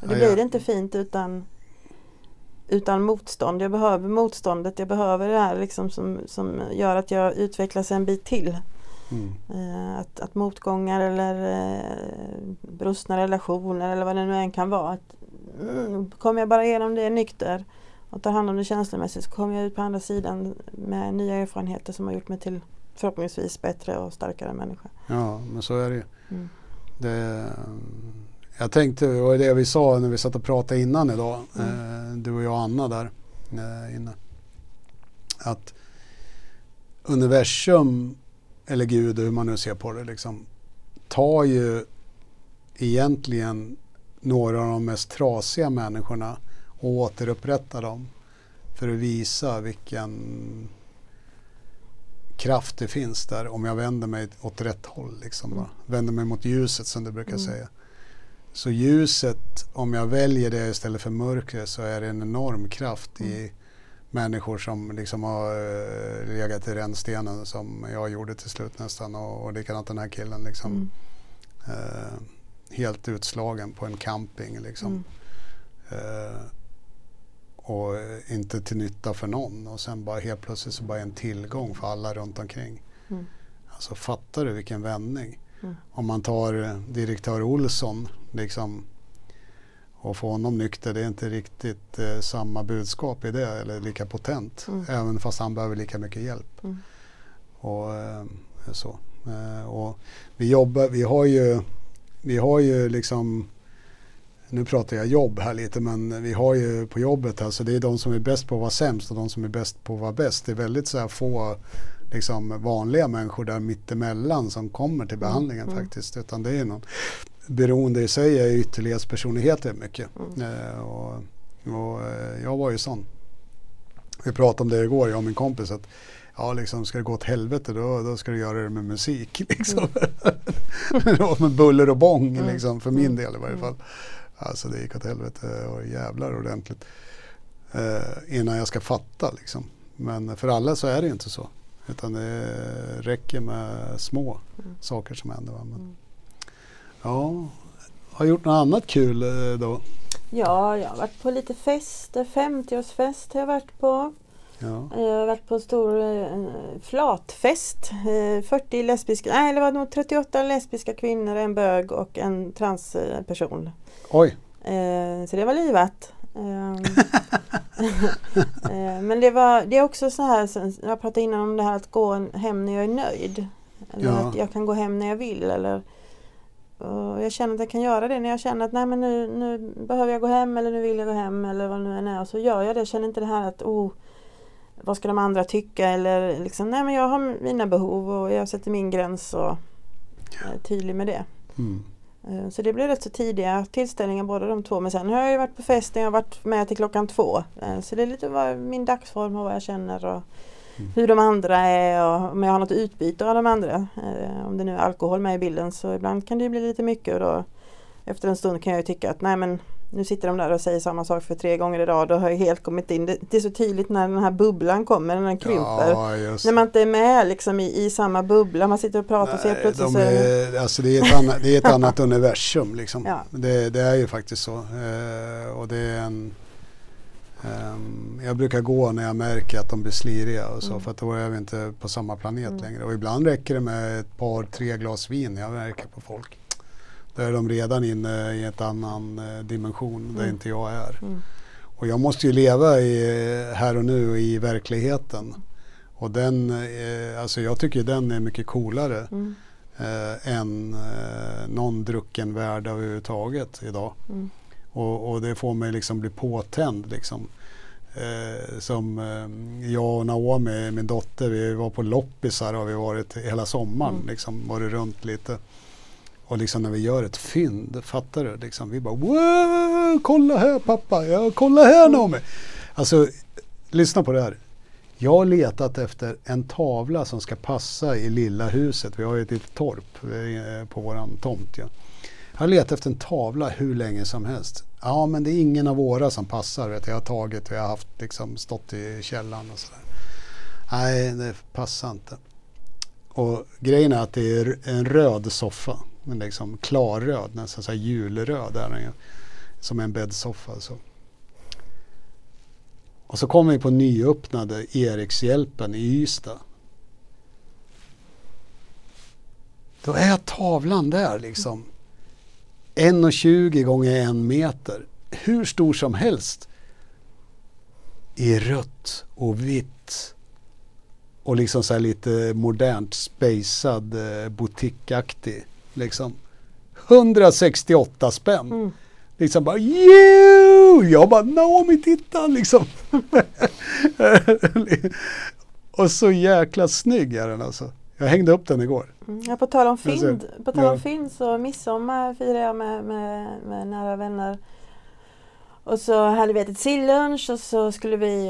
Och det Ja, blir inte fint utan, utan motstånd. Jag behöver motståndet. Jag behöver det här liksom som, som gör att jag utvecklas en bit till. Mm. Eh, att, att motgångar eller eh, brustna relationer eller vad det nu än kan vara. Att, mm, kommer jag bara igenom det nykter och tar hand om det känslomässigt så kommer jag ut på andra sidan med nya erfarenheter som har gjort mig till förhoppningsvis bättre och starkare människa. Ja, men så är det ju. Mm. Det, jag tänkte, det var det vi sa när vi satt och pratade innan idag, Mm. eh, du och jag och Anna där eh, inne. Att universum, eller Gud, hur man nu ser på det, liksom, tar ju egentligen några av de mest trasiga människorna och återupprättar dem för att visa vilken kraft det finns där om jag vänder mig åt rätt håll. Liksom, Mm. Vänder mig mot ljuset som du brukar Mm. säga. Så ljuset, om jag väljer det istället för mörkret så är det en enorm kraft i Mm. människor som liksom har uh, legat i rännstenen som jag gjorde till slut nästan och, och likadant den här killen liksom. Mm. Eh, helt utslagen på en camping liksom. Mm. Eh, och eh, inte till nytta för någon och sen bara helt plötsligt så bara en tillgång för alla runt omkring. Mm. Alltså fattar du vilken vändning? Mm. Om man tar eh, direktör Olsson liksom och få honom nykter, det är inte riktigt eh, samma budskap i det eller lika potent. Mm. Även fast han behöver lika mycket hjälp. Mm. Och eh, så. Eh, och vi jobbar, vi har ju, vi har ju liksom nu pratar jag jobb här lite men vi har ju på jobbet alltså det är de som är bäst på att vara sämst och de som är bäst på att vara bäst. Det är väldigt så här få liksom vanliga människor där mittemellan som kommer till behandlingen mm. faktiskt. Utan det är någon beroende i sig är ytterlighetspersonligheter mycket. Mm. Eh, och, och eh, jag var ju sån. Vi pratade om det igår, jag och min kompis. Att, ja, liksom, ska det gå åt helvete då, då ska du göra det med musik. Liksom. Och med buller och bång, Mm. liksom, för min Mm. del i varje Mm. fall. Alltså det gick åt helvete och jävlar ordentligt. Eh, innan jag ska fatta liksom. Men för alla så är det inte så. Utan det räcker med små Mm. saker som händer. Men, Mm. Ja, har gjort något annat kul eh, då? Ja, jag har varit på lite fester. 50-årsfest har jag varit på. Ja. Jag har varit på stor eh, flatfest. Eh, 40 lesbiska, nej det var nog 38 lesbiska kvinnor, en bög och en transperson. Oj, Eh, så det var livat. Eh, men det, var, det är också så här, jag pratade innan om det här att gå hem när jag är nöjd. Eller Ja. att jag kan gå hem när jag vill. Eller, och jag känner att jag kan göra det när jag känner att nej, men nu, nu behöver jag gå hem eller nu vill jag gå hem eller vad nu än är. Och så gör jag det. Jag känner inte det här att oh, vad ska de andra tycka eller liksom, nej men jag har mina behov och jag sätter min gräns och är tydlig med det. mm. Eh, Så det blev rätt så tidiga tillställningar båda de två. Men sen har jag ju varit på festen, jag har varit med till klockan två. Eh, Så det är lite vad min dagsform och vad jag känner och. Hur de andra är och om jag har något utbyte av de andra. Eh, Om det nu är alkohol med i bilden så ibland kan det ju bli lite mycket och då efter en stund kan jag ju tycka att nej men nu sitter de där och säger samma sak för tre gånger idag. Då har jag helt kommit in. Det, det är så tydligt när den här bubblan kommer, när den krymper. Ja, När man inte är med liksom i, i samma bubbla. Man sitter och pratar och så helt Nej, plötsligt de så är det- är, alltså det, är ett annat, det är ett annat universum liksom. Ja. Det, det är ju faktiskt så. Eh, och det är en, ehm, jag brukar gå när jag märker att de blir sliriga och så Mm. för att då är vi inte på samma planet Mm. längre. Och ibland räcker det med ett par, tre glas vin jag märker på folk. Då är de redan inne i ett annan eh, dimension där Mm. inte jag är. Mm. Och jag måste ju leva i, här och nu i verkligheten. Och den, eh, alltså jag tycker den är mycket coolare Mm. eh, än eh, någon drucken värld överhuvudtaget idag. Mm. Och, och det får mig liksom bli påtänd liksom. Eh, som eh, jag och Naomi, min dotter, vi var på loppisar har vi varit hela sommaren. Mm. Liksom, varit runt lite. Och liksom när vi gör ett fynd, fattar du? Liksom, vi bara wow, kolla här pappa, ja, kolla här Mm. Naomi. Alltså, lyssna på det här. Jag har letat efter en tavla som ska passa i lilla huset. Vi har ju ett litet torp eh, på våran tomt. Ja. Jag har letat efter en tavla hur länge som helst. Ja men det är ingen av våra som passar. Vet jag. Jag har tagit och jag har haft liksom stått i källaren och sådär. Nej det passar inte. Och grejen är att det är en röd soffa. Men liksom klarröd, nästan så här julröd är den ju. Som en bäddsoffa. Så. Och så kommer vi på nyöppnade Erikshjälpen i Ystad. Då är tavlan där liksom. 1,20 gånger en meter. Hur stor som helst. I rött och vitt. Och liksom så här lite modernt spacad eh, butikaktig. Liksom. 168 spänn. Mm. Liksom bara you! Jag bara Naomi titta liksom. och så jäkla snygg är den alltså. Jag hängde upp den igår. Mm. Ja, på tal om ser. fynd, på tal om Ja. fynd så midsommar firar jag med, med, med nära vänner. Och så hade vi ätit sillunch och så skulle vi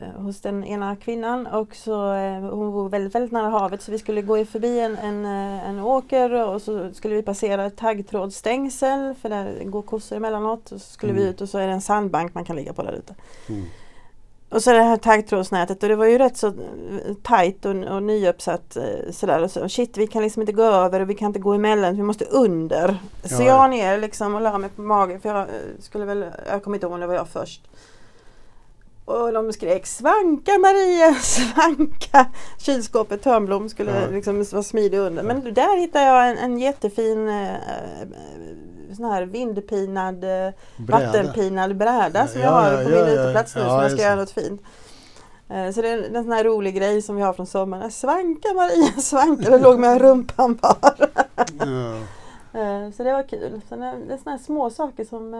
eh, hos den ena kvinnan och så eh, hon bor väldigt, väldigt nära havet så vi skulle gå förbi en, en, eh, en åker och så skulle vi passera ett taggtrådsstängsel för där går kossor emellanåt. Och så skulle vi Mm. ut och så är det en sandbank man kan ligga på där ute. Mm. Och så det här taggtrådsnätet och det var ju rätt så tajt och, och nyuppsatt eh, sådär. Och så, shit vi kan liksom inte gå över och vi kan inte gå emellan, vi måste under. Så Ja. jag ner liksom och la mig på magen för jag skulle väl, jag kommer inte ihåg om det var jag först. Och de skrek Svanka Maria, svanka! Kylskåpet Törnblom skulle Ja. liksom vara smidig under. Men där hittade jag en, en jättefin eh, eh, sån här vindpinad eh, Bräda. vattenpinad bräda som Ja, jag har på ja, min ja. uteplats nu Ja, som jag ska det. göra något fint. Eh, Så det är en sån här rolig grej som vi har från sommaren. Svanka Maria, svanka! Då låg med rumpan bar. Ja. Eh, Så det var kul. Så det är det är såna här små saker som,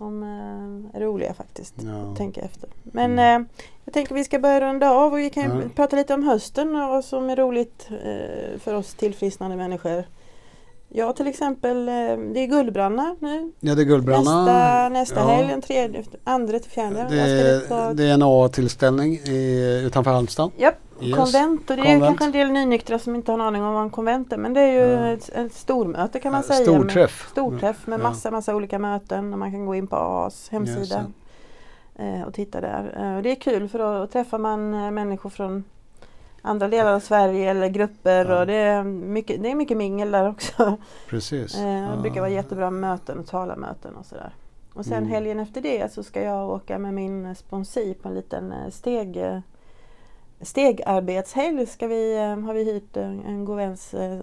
som eh, är roliga faktiskt. Ja. Att tänka efter. Men Mm. eh, jag tänker vi ska börja runda av och vi kan Ja. prata lite om hösten och vad som är roligt eh, för oss tillfrisknande människor. Jag till exempel, eh, det är Guldbranna nu ja, det är Guldbranna. Nästa, nästa Ja. helg, den tredje, andra till fjärde. Det, på är- det är en A-tillställning i, utanför Halmstad. Japp, Yes. konvent. Och det är Konvent. kanske en del nynyktra som inte har en aning om vad en konvent är. Men det är ju Ja. ett, ett stormöte kan man Eh, säga. Storträff. Med, storträff med Ja. massa, massa olika möten. Och man kan gå in på AAs hemsida Yes. eh, och titta där. Eh, och det är kul för då träffar man människor från andra delar av Sverige eller grupper Ja. och det är, mycket, det är mycket mingel där också. Precis. Eh, Det Ja. brukar vara jättebra möten och talarmöten och sådär. Och sen Mm. helgen efter det så ska jag åka med min sponsi på en liten eh, steg, eh, stegarbetshelg. Ska vi, har vi hyrt en, en god väns eh,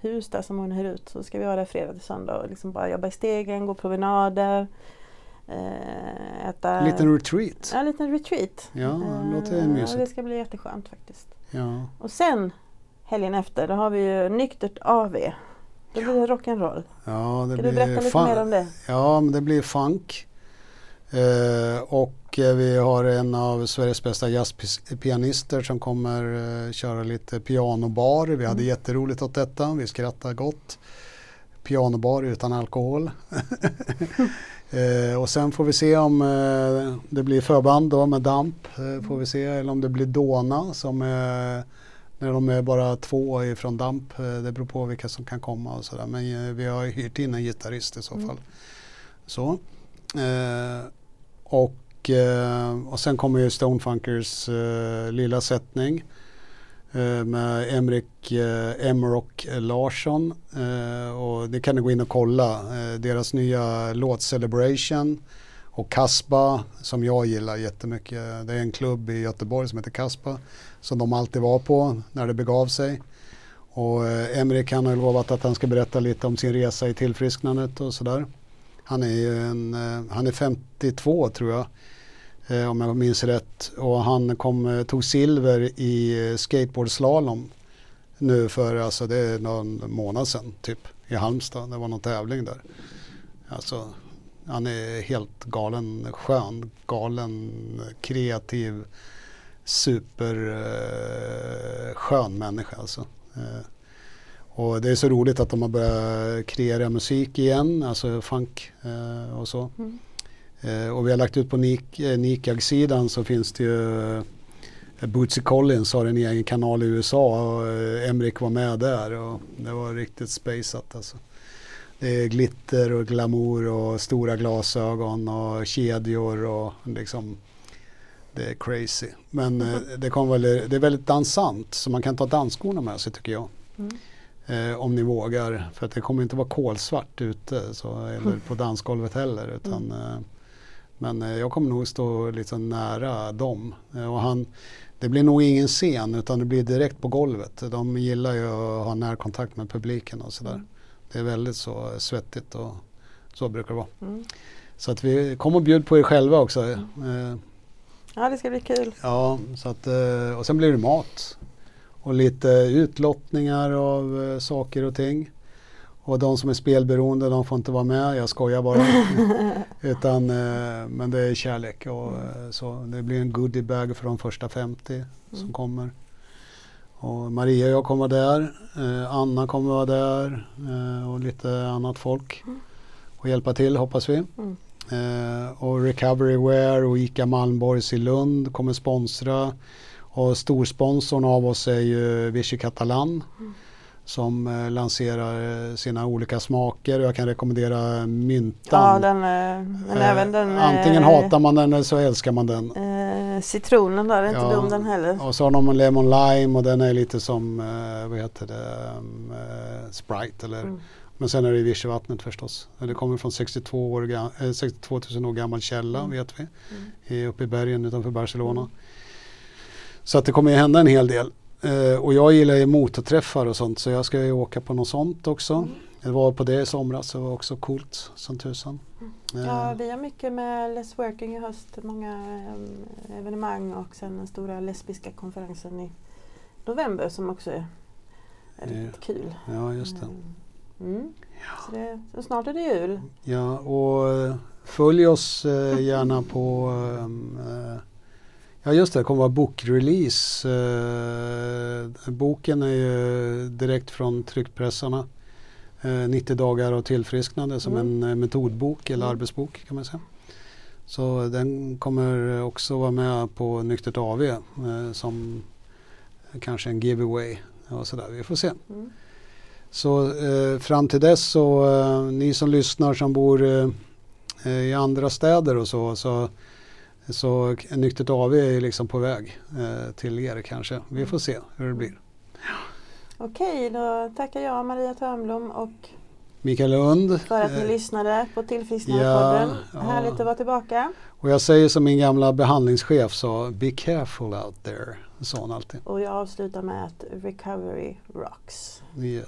hus där som hon hyr ut. Så ska vi vara där fredag till söndag och liksom bara jobba i stegen, gå promenader. Eh, Äta En liten retreat. ja, en liten retreat. Ja, det Eh, låter ja, mysigt. det ska bli jätteskönt faktiskt. Ja. Och sen helgen efter då har vi ju Nyktert AV. Då blir det rock'n'roll. Ja, det Kan blir du berätta lite mer om det? Ja, men det blir funk. Eh, och eh, vi har en av Sveriges bästa jazzpianister som kommer eh, köra lite pianobar. Vi hade Mm. jätteroligt åt detta. Vi skrattade gott. Pianobar utan alkohol. eh, och sen får vi se om eh, det blir förband då med DAMP. Eh, får vi se. Eller om det blir Dona som är när de är bara två ifrån DAMP. Eh, det beror på vilka som kan komma och sådär. Men eh, vi har hyrt in en gitarrist i så Mm. fall. Så. Eh, och, och sen kommer ju Stonefunkers lilla sättning Eh, med Emrik eh, Emrock Larsson. Eh, och det kan ni gå in och kolla. Eh, deras nya låt Celebration och Kaspa som jag gillar jättemycket. Det är en klubb i Göteborg som heter Kaspa som de alltid var på när det begav sig. Och Emrik han har lovat att han ska berätta lite om sin resa i tillfrisknandet och sådär. Han är en, han är 52 tror jag. Eh, om jag minns rätt. Och han kom, eh, tog silver i eh, skateboardslalom. Nu för, alltså det är någon månad sedan typ. I Halmstad. Det var någon tävling där. Alltså han är helt galen skön, galen kreativ, super eh, skön människa alltså. Eh, och det är så roligt att de har börjat kreera musik igen, alltså funk eh, och så. Mm. Eh, och vi har lagt ut på Nik, eh, så finns det ju eh, Bootsy Collins har en egen kanal i USA och Emrik var med där och det var riktigt spaceat alltså. Det är glitter och glamour och stora glasögon och kedjor och liksom det är crazy. Men eh, det, kommer väl, det är väldigt dansant så man kan ta dansskorna med sig tycker jag. Mm. Eh, om ni vågar. För att det kommer inte vara kolsvart ute så, eller på dansgolvet heller. Utan, eh, men eh, jag kommer nog stå lite nära dem. Eh, och han, det blir nog ingen scen utan det blir direkt på golvet. De gillar ju att ha närkontakt med publiken och sådär. Mm. Det är väldigt så svettigt och så brukar det vara. Mm. Så att vi kommer och bjuda på er själva också. Eh, Ja, det ska bli kul. Ja, så att, och sen blir det mat. Och lite utlottningar av saker och ting. Och de som är spelberoende de får inte vara med, jag skojar bara. Utan, eh, men det är kärlek och eh, så. Det blir en goodiebag för de första 50 som Mm. kommer. Och Maria och jag kommer vara där. Eh, Anna kommer vara där. Eh, och lite annat folk. Och hjälpa till hoppas vi. Mm. Eh, och Recoveryware och ICA Malmborgs i Lund kommer sponsra. Och storsponsorn av oss är ju Vichy Catalan som eh, lanserar eh, sina olika smaker. Jag kan rekommendera Ja, myntan. den, eh, men Eh, även den Antingen eh, hatar man den eller så älskar man den. eh, citronen där, är inte Ja. dum den heller. Och så har de Lemon Lime och den är lite som, vad heter det, eh, Sprite eller Mm. Men sen är det Vichyvattnet förstås. Det kommer från 62, år, ga- eh, 62 000 år gammal källa Mm. vet vi. Mm. i- uppe i bergen utanför Barcelona. Mm. Så att det kommer ju hända en hel del. Eh, och jag gillar ju motorträffar och sånt så jag ska ju åka på något sånt också. Mm. Jag var på det i somras, det var också coolt som tusan. Eh, Ja, vi har mycket med Less Working i höst. Många eh, evenemang och sen den stora lesbiska konferensen i november som också är, Ja. riktigt kul. ja, just det. Mm. Så det. Så snart är det jul. Ja, och eh, följ oss eh, gärna på eh, Ja just det, det kommer vara bokrelease. Eh, boken är ju direkt från tryckpressarna. Eh, 90 dagar av tillfrisknande som Mm. en eh, metodbok eller Mm. arbetsbok kan man säga. Så den kommer också vara med på Nyktert AV eh, som kanske en giveaway. Och sådär. Vi får se. Mm. Så eh, fram till dess så eh, ni som lyssnar som bor i andra städer och så, så Så Nyktert AV är liksom på väg eh, till er kanske. Vi får se hur det blir. Okej, då tackar jag Maria Törnblom och Mikael Lund. för att ni eh, lyssnade på Tillfrisknandepodden. Ja, ja. Härligt att vara tillbaka. Och jag säger som min gamla behandlingschef sa, be careful out there. Sa han alltid. Och jag avslutar med att recovery rocks. Yeah.